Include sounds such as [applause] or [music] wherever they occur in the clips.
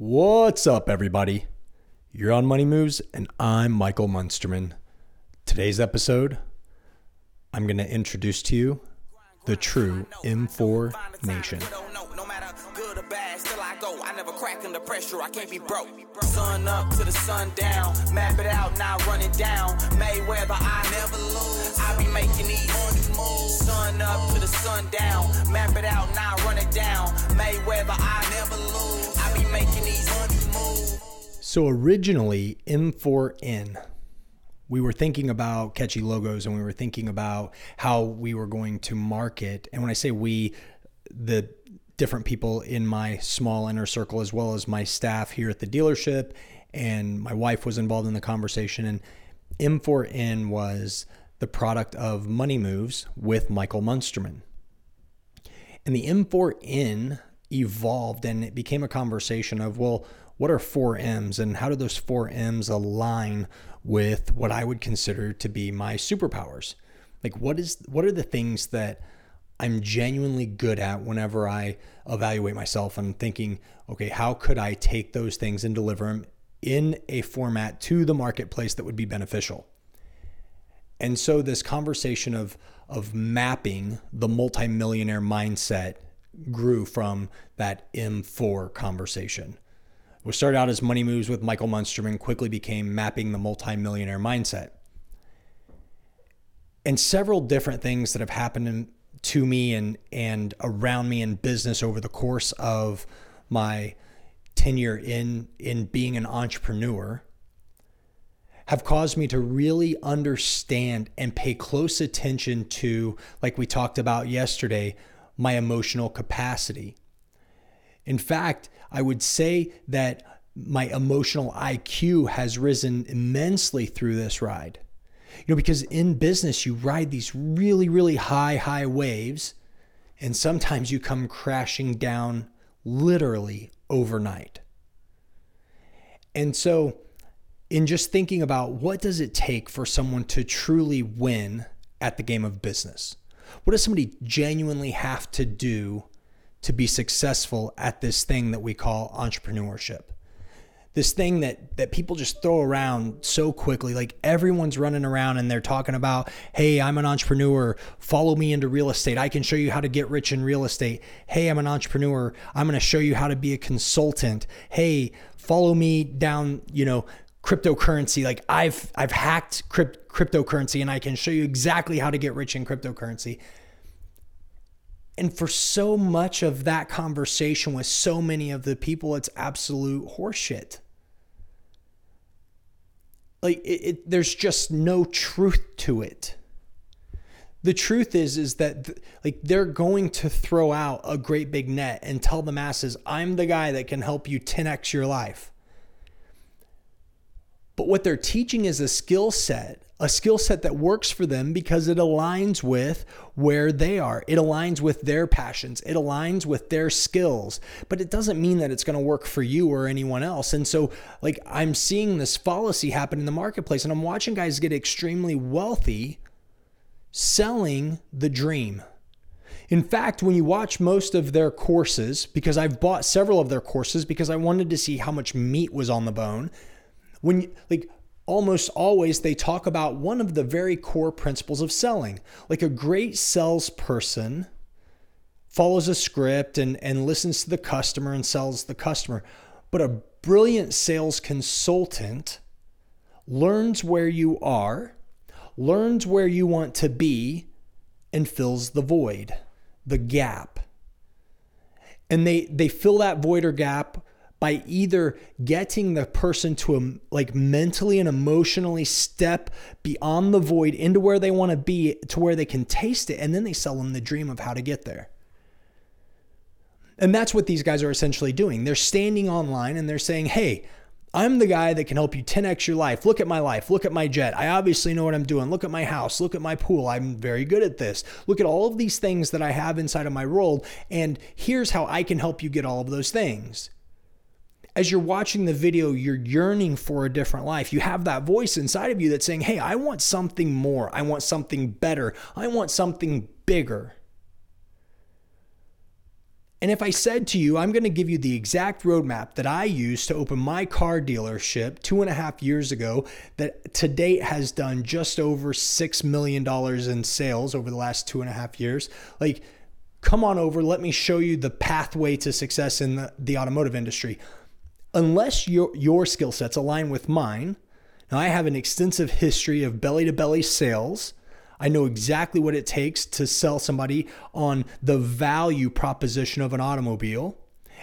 What's up, everybody? You're on Money Moves, and I'm Michael Munsterman. Today's episode, I'm going to introduce to you the true M4 Nation. I. Never crack under pressure. I can't be broke. Sun up to the sun down. Map it out, run it down. Mayweather, I never lose. I be making these moves. Sun up to the sun down. Map it out, run it down. Mayweather, I never lose. Making these. So, originally, M4N, we were thinking about catchy logos and we were thinking about how we were going to market. And when I say we, the different people in my small inner circle, as well as my staff here at the dealership, and my wife was involved in the conversation. And M4N was the product of Money Moves with Michael Munsterman. And the M4N evolved and it became a conversation of, well, what are four M's and how do those four M's align with what I would consider to be my superpowers? Like what is what are the things that I'm genuinely good at whenever I evaluate myself and thinking, okay, how could I take those things and deliver them in a format to the marketplace that would be beneficial? And so this conversation of of mapping the multimillionaire mindset grew from that M4 conversation. We started out as Money Moves with Michael Munsterman, quickly became mapping the multimillionaire mindset. And several different things that have happened in, to me and and around me in business over the course of my tenure in in being an entrepreneur have caused me to really understand and pay close attention to like we talked about yesterday my emotional capacity in fact i would say that my emotional IQ has risen immensely through this ride you know, because in business, you ride these really, really high, high waves, and sometimes you come crashing down literally overnight. And so, in just thinking about what does it take for someone to truly win at the game of business? What does somebody genuinely have to do to be successful at this thing that we call entrepreneurship? this thing that that people just throw around so quickly like everyone's running around and they're talking about hey i'm an entrepreneur. Follow me into real estate. I can show you how to get rich in real estate. Hey i'm an entrepreneur. I'm going to show you how to be a consultant. Hey follow me down you know cryptocurrency. Like i've i've hacked crypt, cryptocurrency and i can show you exactly how to get rich in cryptocurrency. And for so much of that conversation with so many of the people it's absolute horseshit. Like it, it, there's just no truth to it. The truth is is that th- like they're going to throw out a great big net and tell the masses i'm the guy that can help you 10x your life but what they're teaching is a skill set a skill set that works for them because it aligns with where they are. It aligns with their passions. It aligns with their skills. But it doesn't mean that it's going to work for you or anyone else. And so, like, I'm seeing this fallacy happen in the marketplace, and I'm watching guys get extremely wealthy selling the dream. In fact, when you watch most of their courses, because I've bought several of their courses because I wanted to see how much meat was on the bone, when you, like almost always they talk about one of the very core principles of selling. Like a great salesperson follows a script and, and listens to the customer and sells the customer. But a brilliant sales consultant learns where you are, learns where you want to be, and fills the void, the gap. And they, they fill that void or gap by either getting the person to a, like mentally and emotionally step beyond the void into where they want to be to where they can taste it and then they sell them the dream of how to get there and that's what these guys are essentially doing they're standing online and they're saying hey I'm the guy that can help you 10x your life. Look at my life. Look at my jet. I obviously know what I'm doing. Look at my house. Look at my pool. I'm very good at this. Look at all of these things that I have inside of my world. And here's how I can help you get all of those things as you're watching the video, you're yearning for a different life. You have that voice inside of you that's saying, Hey, I want something more. I want something better. I want something bigger. And if I said to you, I'm going to give you the exact roadmap that I used to open my car dealership two and a half years ago, that to date has done just over $6 million in sales over the last two and a half years, like, come on over, let me show you the pathway to success in the, the automotive industry. Unless your, your skill sets align with mine, now I have an extensive history of belly to belly sales I know exactly what it takes to sell somebody on the value proposition of an automobile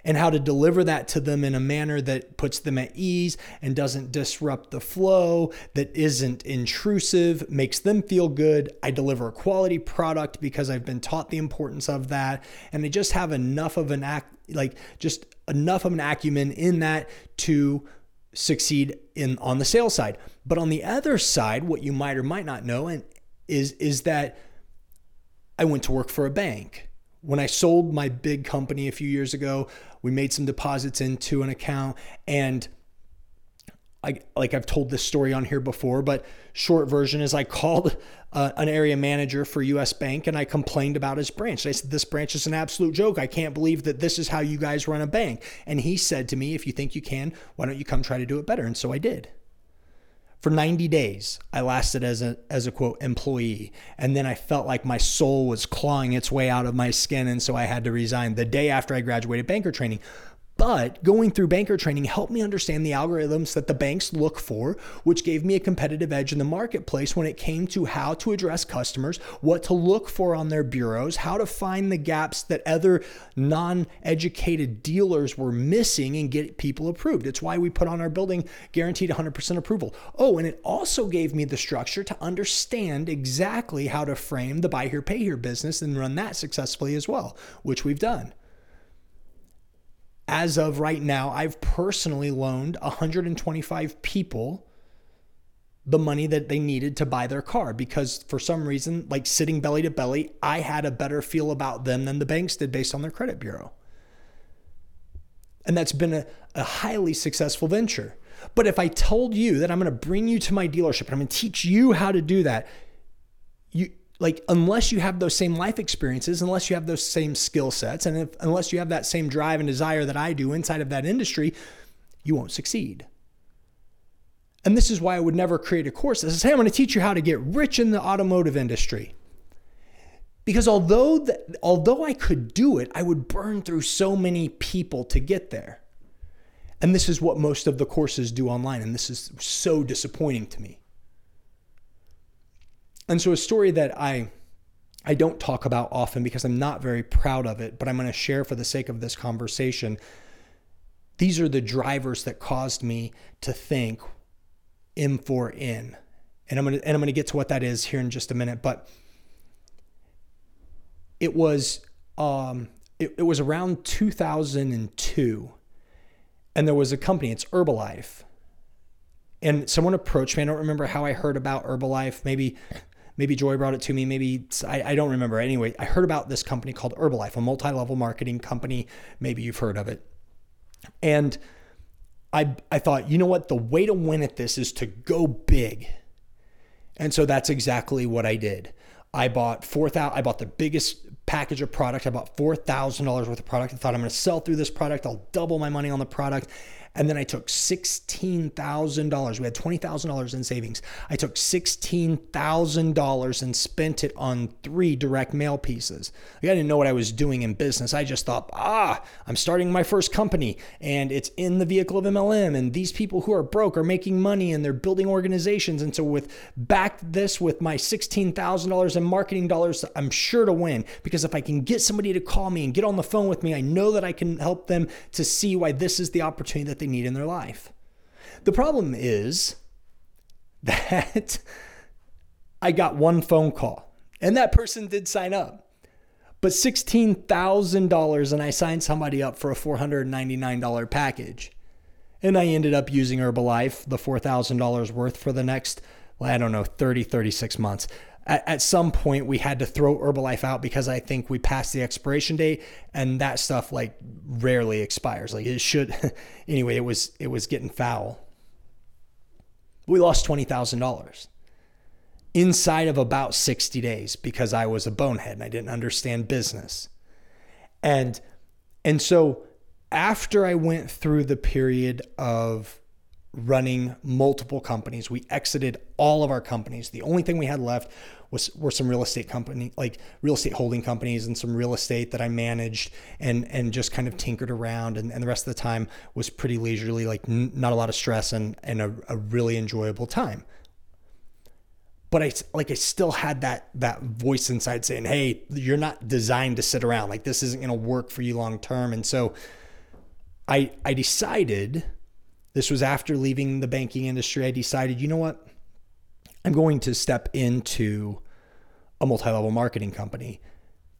and how to deliver that to them in a manner that puts them at ease and doesn't disrupt the flow, that isn't intrusive, makes them feel good. I deliver a quality product because I've been taught the importance of that. And I just have enough of an act, like just enough of an acumen in that to succeed in on the sales side. But on the other side, what you might or might not know, and is is that I went to work for a bank. When I sold my big company a few years ago, we made some deposits into an account and I, like I've told this story on here before, but short version is I called uh, an area manager for US Bank and I complained about his branch. I said, This branch is an absolute joke. I can't believe that this is how you guys run a bank. And he said to me, If you think you can, why don't you come try to do it better? And so I did. For 90 days, I lasted as a as a quote employee, and then I felt like my soul was clawing its way out of my skin, and so I had to resign the day after I graduated banker training. But going through banker training helped me understand the algorithms that the banks look for, which gave me a competitive edge in the marketplace when it came to how to address customers, what to look for on their bureaus, how to find the gaps that other non educated dealers were missing and get people approved. It's why we put on our building guaranteed 100% approval. Oh, and it also gave me the structure to understand exactly how to frame the buy here, pay here business and run that successfully as well, which we've done as of right now, I've personally loaned 125 people the money that they needed to buy their car because for some reason, like sitting belly to belly, I had a better feel about them than the banks did based on their credit bureau. And that's been a, a highly successful venture. But if I told you that I'm going to bring you to my dealership and I'm going to teach you how to do that, like unless you have those same life experiences unless you have those same skill sets and if, unless you have that same drive and desire that i do inside of that industry you won't succeed. And this is why i would never create a course that says hey i'm going to teach you how to get rich in the automotive industry. Because although the, although i could do it i would burn through so many people to get there. And this is what most of the courses do online and this is so disappointing to me and so a story that I I don't talk about often because I'm not very proud of it, but I'm going to share for the sake of this conversation. These are the drivers that caused me to think M4N. And I'm going to and I'm going to get to what that is here in just a minute, but it was um it, it was around 2002 and there was a company, it's Herbalife. And someone approached me. I don't remember how I heard about Herbalife. Maybe Maybe Joy brought it to me. Maybe I, I don't remember. Anyway, I heard about this company called Herbalife, a multi level marketing company. Maybe you've heard of it. And I, I thought, you know what? The way to win at this is to go big. And so that's exactly what I did. I bought four thousand. I bought the biggest package of product. I bought four thousand dollars worth of product. I thought I'm going to sell through this product. I'll double my money on the product. And then I took $16,000. We had $20,000 in savings. I took $16,000 and spent it on three direct mail pieces. I didn't know what I was doing in business. I just thought, ah, I'm starting my first company and it's in the vehicle of MLM. And these people who are broke are making money and they're building organizations. And so with back this with my $16,000 in marketing dollars, I'm sure to win because if I can get somebody to call me and get on the phone with me, I know that I can help them to see why this is the opportunity that they they need in their life. The problem is [laughs] that I got one phone call and that person did sign up. But $16,000 and I signed somebody up for a $499 package. And I ended up using Herbalife, the $4,000 worth for the next, well, I don't know, 30, 36 months at, at some point we had to throw Herbalife out because I think we passed the expiration date and that stuff like rarely expires. Like it should [laughs] anyway, it was it was getting foul. We lost twenty thousand dollars inside of about 60 days because I was a bonehead and I didn't understand business. And And so after I went through the period of running multiple companies, we exited all of our companies. The only thing we had left was were some real estate company, like real estate holding companies and some real estate that I managed and and just kind of tinkered around. And, and the rest of the time was pretty leisurely, like n- not a lot of stress and and a, a really enjoyable time but I like I still had that that voice inside saying, "Hey, you're not designed to sit around. Like this isn't going to work for you long term." And so I I decided this was after leaving the banking industry. I decided, you know what? I'm going to step into a multi-level marketing company.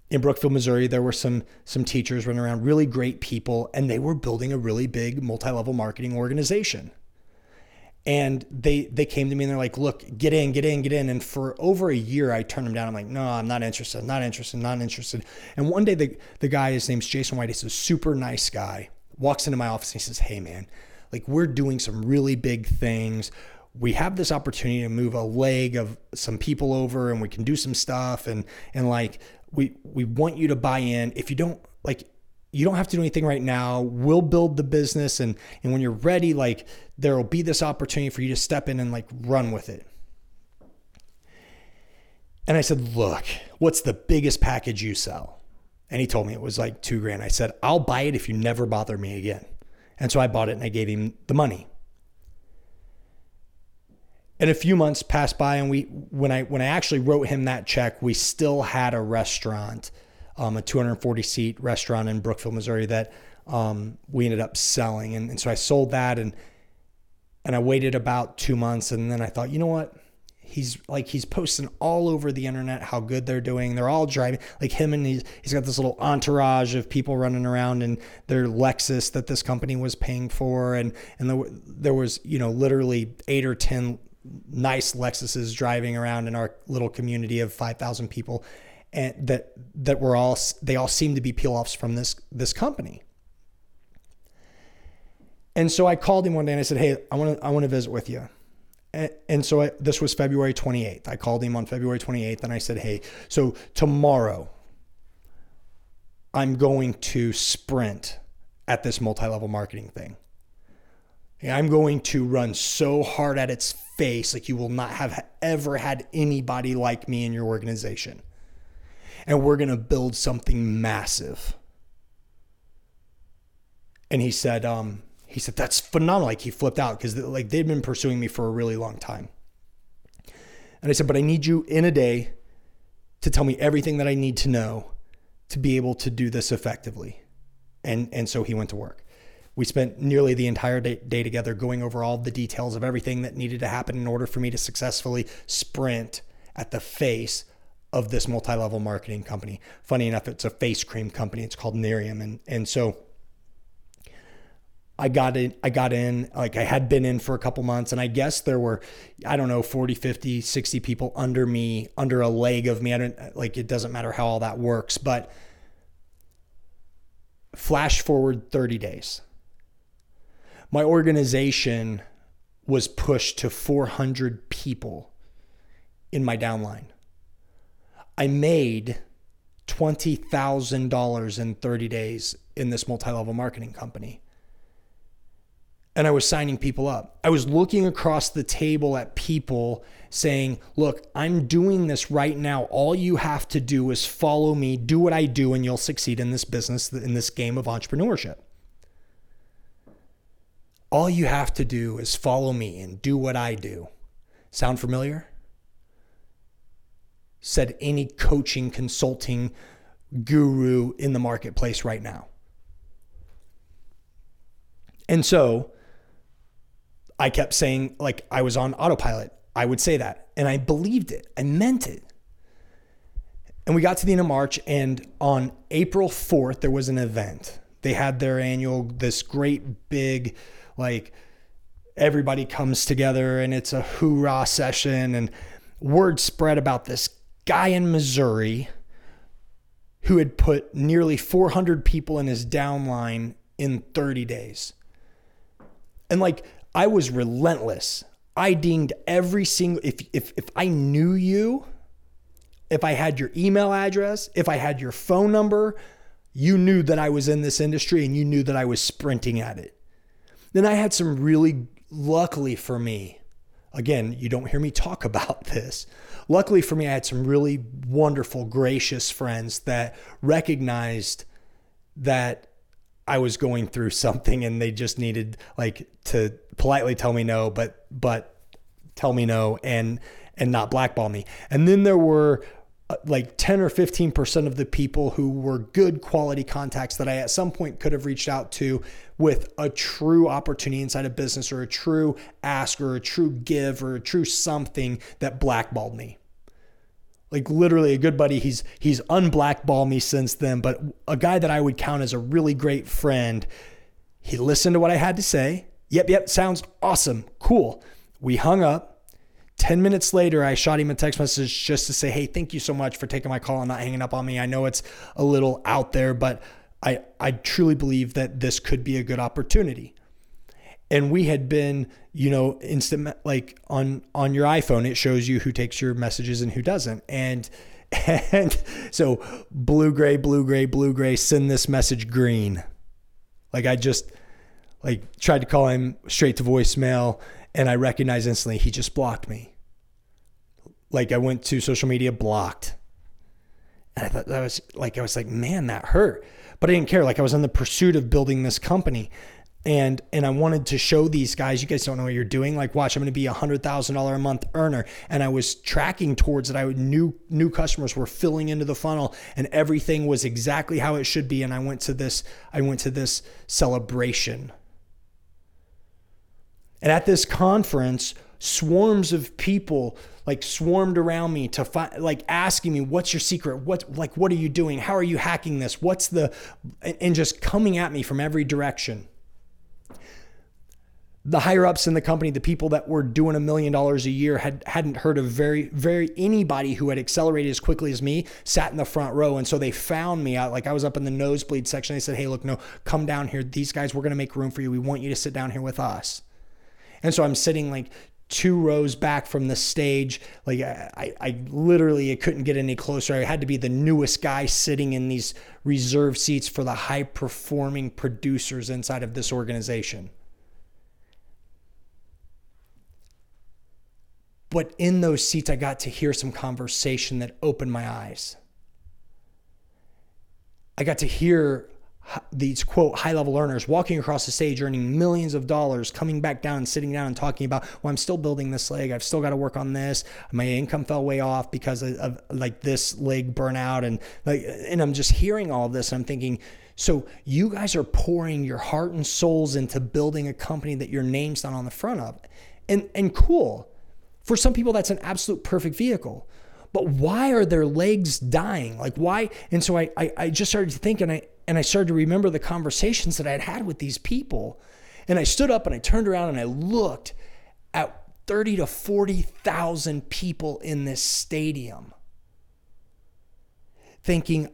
In Brookfield, Missouri, there were some some teachers running around, really great people, and they were building a really big multi-level marketing organization and they they came to me and they're like look get in get in get in and for over a year i turned them down i'm like no i'm not interested not interested not interested and one day the, the guy his name's jason white he's a super nice guy walks into my office and he says hey man like we're doing some really big things we have this opportunity to move a leg of some people over and we can do some stuff and and like we we want you to buy in if you don't like you don't have to do anything right now. We'll build the business and and when you're ready, like there will be this opportunity for you to step in and like run with it. And I said, "Look, what's the biggest package you sell?" And he told me it was like 2 grand. I said, "I'll buy it if you never bother me again." And so I bought it and I gave him the money. And a few months passed by and we when I when I actually wrote him that check, we still had a restaurant um, a 240 seat restaurant in Brookfield, Missouri that um, we ended up selling. And, and so I sold that and and I waited about two months and then I thought, you know what? He's like he's posting all over the internet how good they're doing. They're all driving like him and he's he's got this little entourage of people running around in their Lexus that this company was paying for and and there, there was you know literally eight or ten nice Lexuses driving around in our little community of 5,000 people and that that were all they all seem to be peel offs from this this company. And so I called him one day and I said, "Hey, I want to I want to visit with you." And, so I, this was February 28th. I called him on February 28th and I said, "Hey, so tomorrow I'm going to sprint at this multi-level marketing thing. I'm going to run so hard at its face like you will not have ever had anybody like me in your organization." and we're going to build something massive. And he said, um, he said, that's phenomenal. Like he flipped out because like they'd been pursuing me for a really long time. And I said, but I need you in a day to tell me everything that I need to know to be able to do this effectively. And, and so he went to work. We spent nearly the entire day, day together going over all the details of everything that needed to happen in order for me to successfully sprint at the face of this multi-level marketing company. Funny enough, it's a face cream company. It's called Nerium. And and so I got in, I got in, like I had been in for a couple months and I guess there were, I don't know, 40, 50, 60 people under me, under a leg of me. I don't like, it doesn't matter how all that works, but flash forward 30 days. My organization was pushed to 400 people in my downline. I made $20,000 in 30 days in this multi level marketing company. And I was signing people up. I was looking across the table at people saying, Look, I'm doing this right now. All you have to do is follow me, do what I do, and you'll succeed in this business, in this game of entrepreneurship. All you have to do is follow me and do what I do. Sound familiar? said any coaching, consulting guru in the marketplace right now. And so I kept saying, like, I was on autopilot. I would say that. And I believed it, I meant it. And we got to the end of March, and on April 4th, there was an event. They had their annual, this great big, like, everybody comes together and it's a hoorah session, and word spread about this guy in Missouri who had put nearly 400 people in his downline in 30 days. And like I was relentless. I dinged every single if if if I knew you, if I had your email address, if I had your phone number, You knew that I was in this industry and you knew that I was sprinting at it. Then I had some really, luckily for me, again, you don't hear me talk [laughs] about this. Luckily for me, I had some really wonderful, gracious friends that recognized that I was going through something and they just needed like to politely tell me no, but but tell me no and and not blackball me. And then there were uh, like 10 or 15% of the people who were good quality contacts that I at some point could have reached out to with a true opportunity inside a business or a true ask or a true give or a true something that blackballed me. Like literally a good buddy, he's he's unblackballed me since then, but a guy that I would count as a really great friend, he listened to what I had to say. Yep, yep, sounds awesome. Cool. We hung up 10 minutes later, I shot him a text message just to say, Hey, thank you so much for taking my call and not hanging up on me. I know it's a little out there, but I, I truly believe that this could be a good opportunity. And we had been, you know, instant like on on your iPhone, it shows you who takes your messages and who doesn't. And [laughs] and so blue gray, blue gray, blue gray, send this message green. Like I just like tried to call him straight to voicemail and I recognized instantly he just blocked me. Like I went to social media blocked. And I thought that was like I was like, man, that hurt. But I didn't care. Like I was in the pursuit of building this company. And and I wanted to show these guys, you guys don't know what you're doing. Like, watch, I'm gonna be a hundred thousand dollar a month earner. And I was tracking towards it. I would new new customers were filling into the funnel and everything was exactly how it should be. And I went to this, I went to this celebration and at this conference, swarms of people like swarmed around me to find like asking me what's your secret? What like what are you doing? How are you hacking this? What's the and just coming at me from every direction. The higher ups in the company the people that were doing a million dollars a year had hadn't heard of very very anybody who had accelerated as quickly as me sat in the front row. And so they found me out like I was up in the nosebleed section. They said hey look no come down here. These guys we're going to make room for you. We want you to sit down here with us and so I'm sitting like two rows back from the stage. Like I, I literally I couldn't get any closer. I had to be the newest guy sitting in these reserve seats for the high performing producers inside of this organization. But in those seats, I got to hear some conversation that opened my eyes. I got to hear these quote high level earners walking across the stage earning millions of dollars coming back down and sitting down and talking about well i'm still building this leg. I've still got to work on this. My income fell way off because of, of like this leg burnout and like and i'm just hearing all this i'm thinking so you guys are pouring your heart and souls into building a company that your name's not on the front of. And and cool. For some people that's an absolute perfect vehicle. But why are their legs dying? Like why and so i i, I just started to think and i and I started to remember the conversations that I had had with these people. And I stood up and I turned around and I looked at 30 to 40,000 people in this stadium, thinking,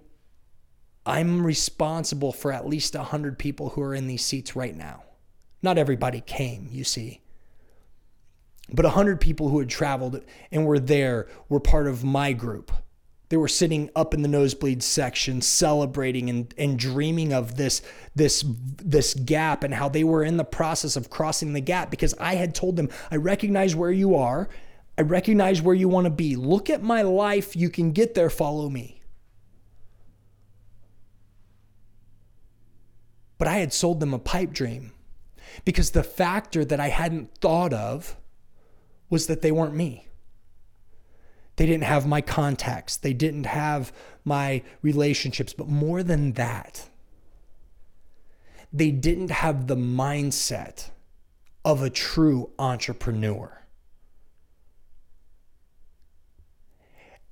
I'm responsible for at least 100 people who are in these seats right now. Not everybody came, you see. But 100 people who had traveled and were there were part of my group. They were sitting up in the nosebleed section, celebrating and, and dreaming of this, this, this gap and how they were in the process of crossing the gap because I had told them, I recognize where you are. I recognize where you want to be. Look at my life. You can get there. Follow me. But I had sold them a pipe dream because the factor that I hadn't thought of was that they weren't me. They didn't have my contacts. They didn't have my relationships. But more than that, they didn't have the mindset of a true entrepreneur.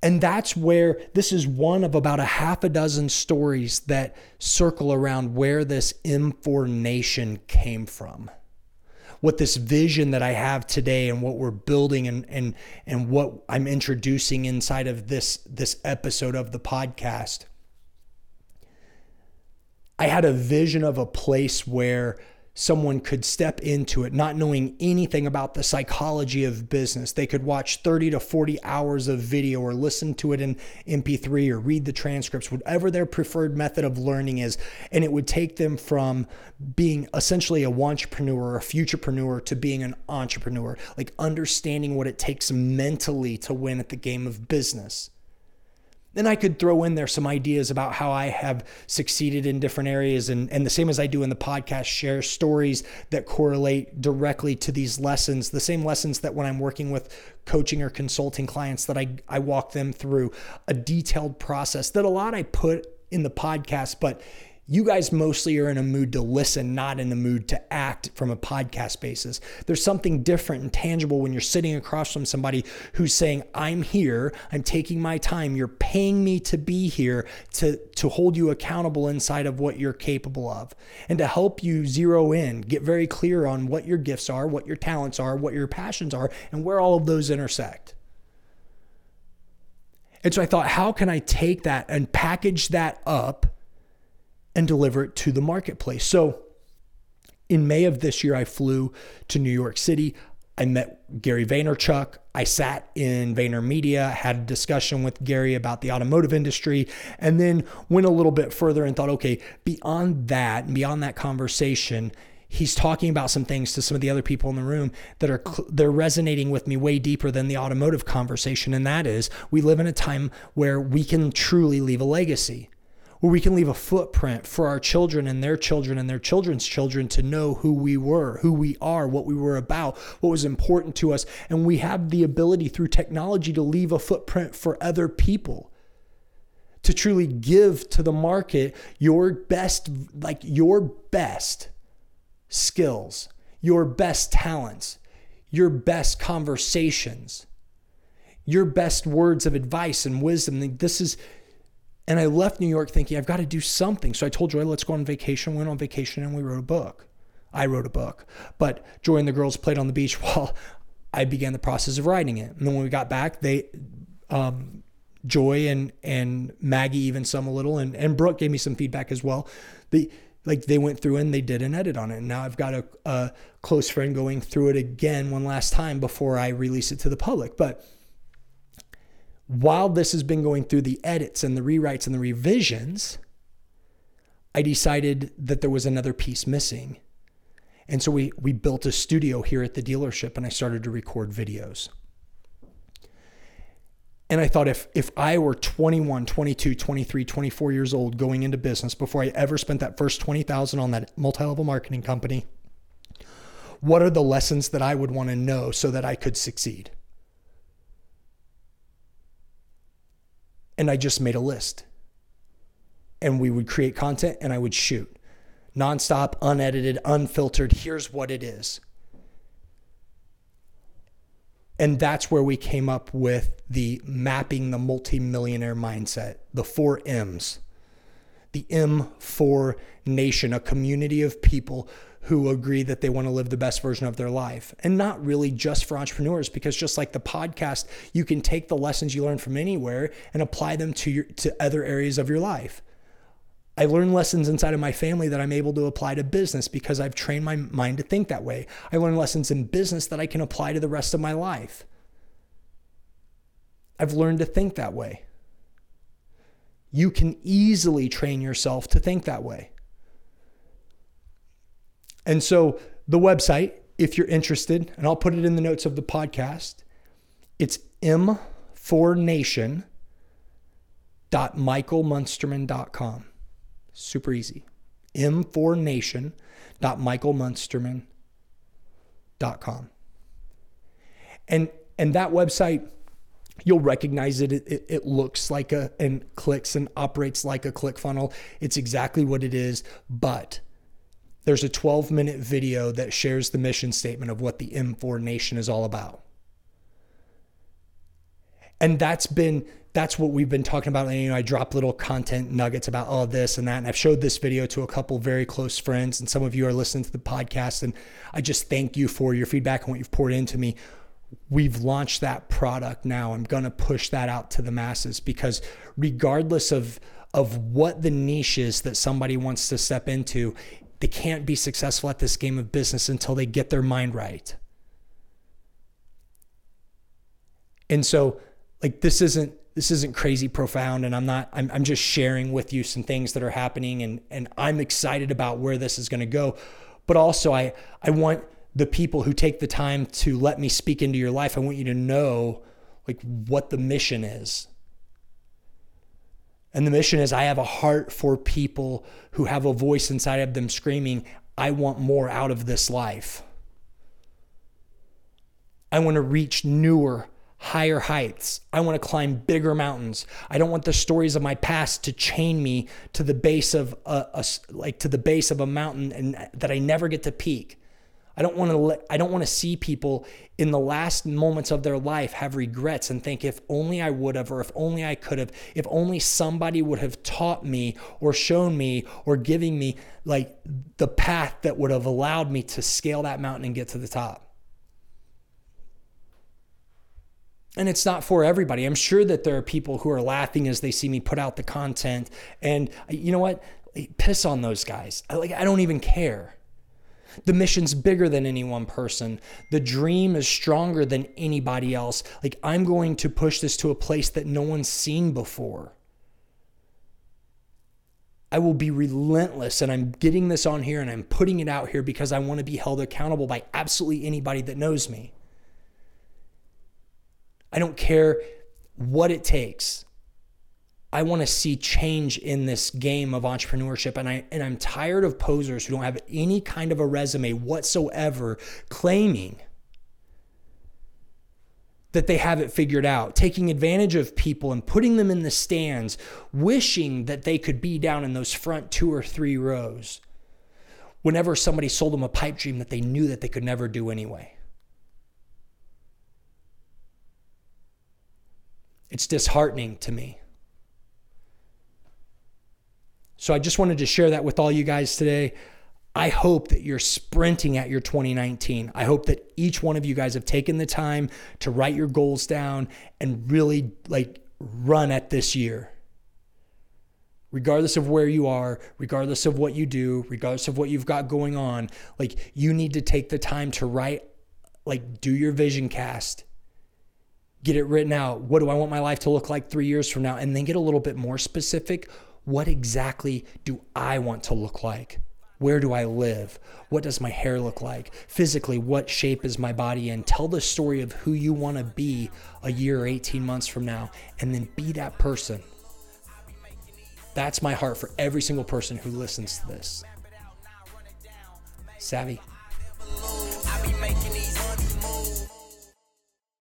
And that's where this is one of about a half a dozen stories that circle around where this M4 Nation came from what this vision that I have today and what we're building and and and what I'm introducing inside of this this episode of the podcast. I had a vision of a place where someone could step into it not knowing anything about the psychology of business. They could watch 30 to 40 hours of video or listen to it in MP3 or read the transcripts, whatever their preferred method of learning is. And it would take them from being essentially a entrepreneur or a futurepreneur to being an entrepreneur, like understanding what it takes mentally to win at the game of business. Then I could throw in there some ideas about how I have succeeded in different areas. And, and the same as I do in the podcast, share stories that correlate directly to these lessons, the same lessons that when I'm working with coaching or consulting clients that I, I walk them through a detailed process that a lot I put in the podcast, but you guys mostly are in a mood to listen, not in a mood to act from a podcast basis. There's something different and tangible when you're sitting across from somebody who's saying, I'm here, I'm taking my time, you're paying me to be here to, to hold you accountable inside of what you're capable of and to help you zero in, get very clear on what your gifts are, what your talents are, what your passions are, and where all of those intersect. And so I thought, how can I take that and package that up? And deliver it to the marketplace. So in May of this year, I flew to New York City. I met Gary Vaynerchuk. I sat in VaynerMedia, had a discussion with Gary about the automotive industry, and then went a little bit further and thought, okay, beyond that, and beyond that conversation, he's talking about some things to some of the other people in the room that are they're resonating with me way deeper than the automotive conversation and that is we live in a time where we can truly leave a legacy where we can leave a footprint for our children and their children and their children's children to know who we were, who we are, what we were about, what was important to us. And we have the ability through technology to leave a footprint for other people. To truly give to the market your best, like your best skills, your best talents, your best conversations, your best words of advice and wisdom. This is and I left New York thinking, I've got to do something. So I told Joy, let's go on vacation. Went on vacation and we wrote a book. I wrote a book. But Joy and the girls played on the beach [laughs] while I began the process of writing it. And then when we got back, they, um, Joy and and Maggie even some a little, and and Brooke gave me some feedback as well. They like they went through and they did an edit on it. And now I've got a, a close friend going through it again one last time before I release it to the public. But while this has been going through the edits and the rewrites and the revisions, I decided that there was another piece missing. And so we, we built a studio here at the dealership and I started to record videos. And I thought if, if I were 21, 22, 23, 24 years old going into business before I ever spent that first 20,000 on that multi-level marketing company, what are the lessons that I would want to know so that I could succeed? And I just made a list. And we would create content and I would shoot nonstop, unedited, unfiltered. Here's what it is. And that's where we came up with the mapping the multimillionaire mindset, the four M's. The M for nation, a community of people who agree that they want to live the best version of their life. And not really just for entrepreneurs, because just like the podcast, you can take the lessons you learn from anywhere and apply them to your to other areas of your life. I learn lessons inside of my family that I'm able to apply to business because I've trained my mind to think that way. I learn lessons in business that I can apply to the rest of my life. I've learned to think that way. You can easily train yourself to think that way. And so the website, if you're interested, and I'll put it in the notes of the podcast, it's m4nation.michaelmunsterman.com. Super easy. m4nation.michaelmunsterman.com. And and that website you'll recognize it. It, it. it, looks like a and clicks and operates like a click funnel. It's exactly what it is, but there's a 12 minute video that shares the mission statement of what the M4 Nation is all about. And that's been that's what we've been talking about. And, you know, I drop little content nuggets about all this and that. And I've showed this video to a couple very close friends, and some of you are listening to the podcast. And I just thank you for your feedback and what you've poured into me. We've launched that product now. I'm going to push that out to the masses because regardless of of what the niche is that somebody wants to step into, they can't be successful at this game of business until they get their mind right. And so, like, this isn't this isn't crazy profound and i'm not I'm, I'm just sharing with you some things that are happening and and i'm excited about where this is going to go but also i i want the people who take the time to let me speak into your life i want you to know like what the mission is and the mission is i have a heart for people who have a voice inside of them screaming i want more out of this life i want to reach newer higher heights. I want to climb bigger mountains. I don't want the stories of my past to chain me to the base of a, a, like to the base of a mountain and that I never get to peak. I don't want to let, I don't want to see people in the last moments of their life have regrets and think if only I would have or if only I could have, if only somebody would have taught me or shown me or giving me like the path that would have allowed me to scale that mountain and get to the top. and it's not for everybody. I'm sure that there are people who are laughing as they see me put out the content. And you know what? Piss on those guys. Like I don't even care. The mission's bigger than any one person. The dream is stronger than anybody else. Like I'm going to push this to a place that no one's seen before. I will be relentless and I'm getting this on here and I'm putting it out here because I want to be held accountable by absolutely anybody that knows me. I don't care what it takes. I want to see change in this game of entrepreneurship and I and I'm tired of posers who don't have any kind of a resume whatsoever claiming that they have it figured out, taking advantage of people and putting them in the stands, wishing that they could be down in those front two or three rows. Whenever somebody sold them a pipe dream that they knew that they could never do anyway. It's disheartening to me. So I just wanted to share that with all you guys today. I hope that you're sprinting at your 2019. I hope that each one of you guys have taken the time to write your goals down and really like run at this year. Regardless of where you are, regardless of what you do, regardless of what you've got going on, like you need to take the time to write like do your vision cast get it written out. What do I want my life to look like three years from now? And then get a little bit more specific. What exactly do I want to look like? Where do I live? What does my hair look like? Physically, what shape is my body in? Tell the story of who you want to be a year or 18 months from now, and then be that person. That's my heart for every single person who listens to this. Savvy.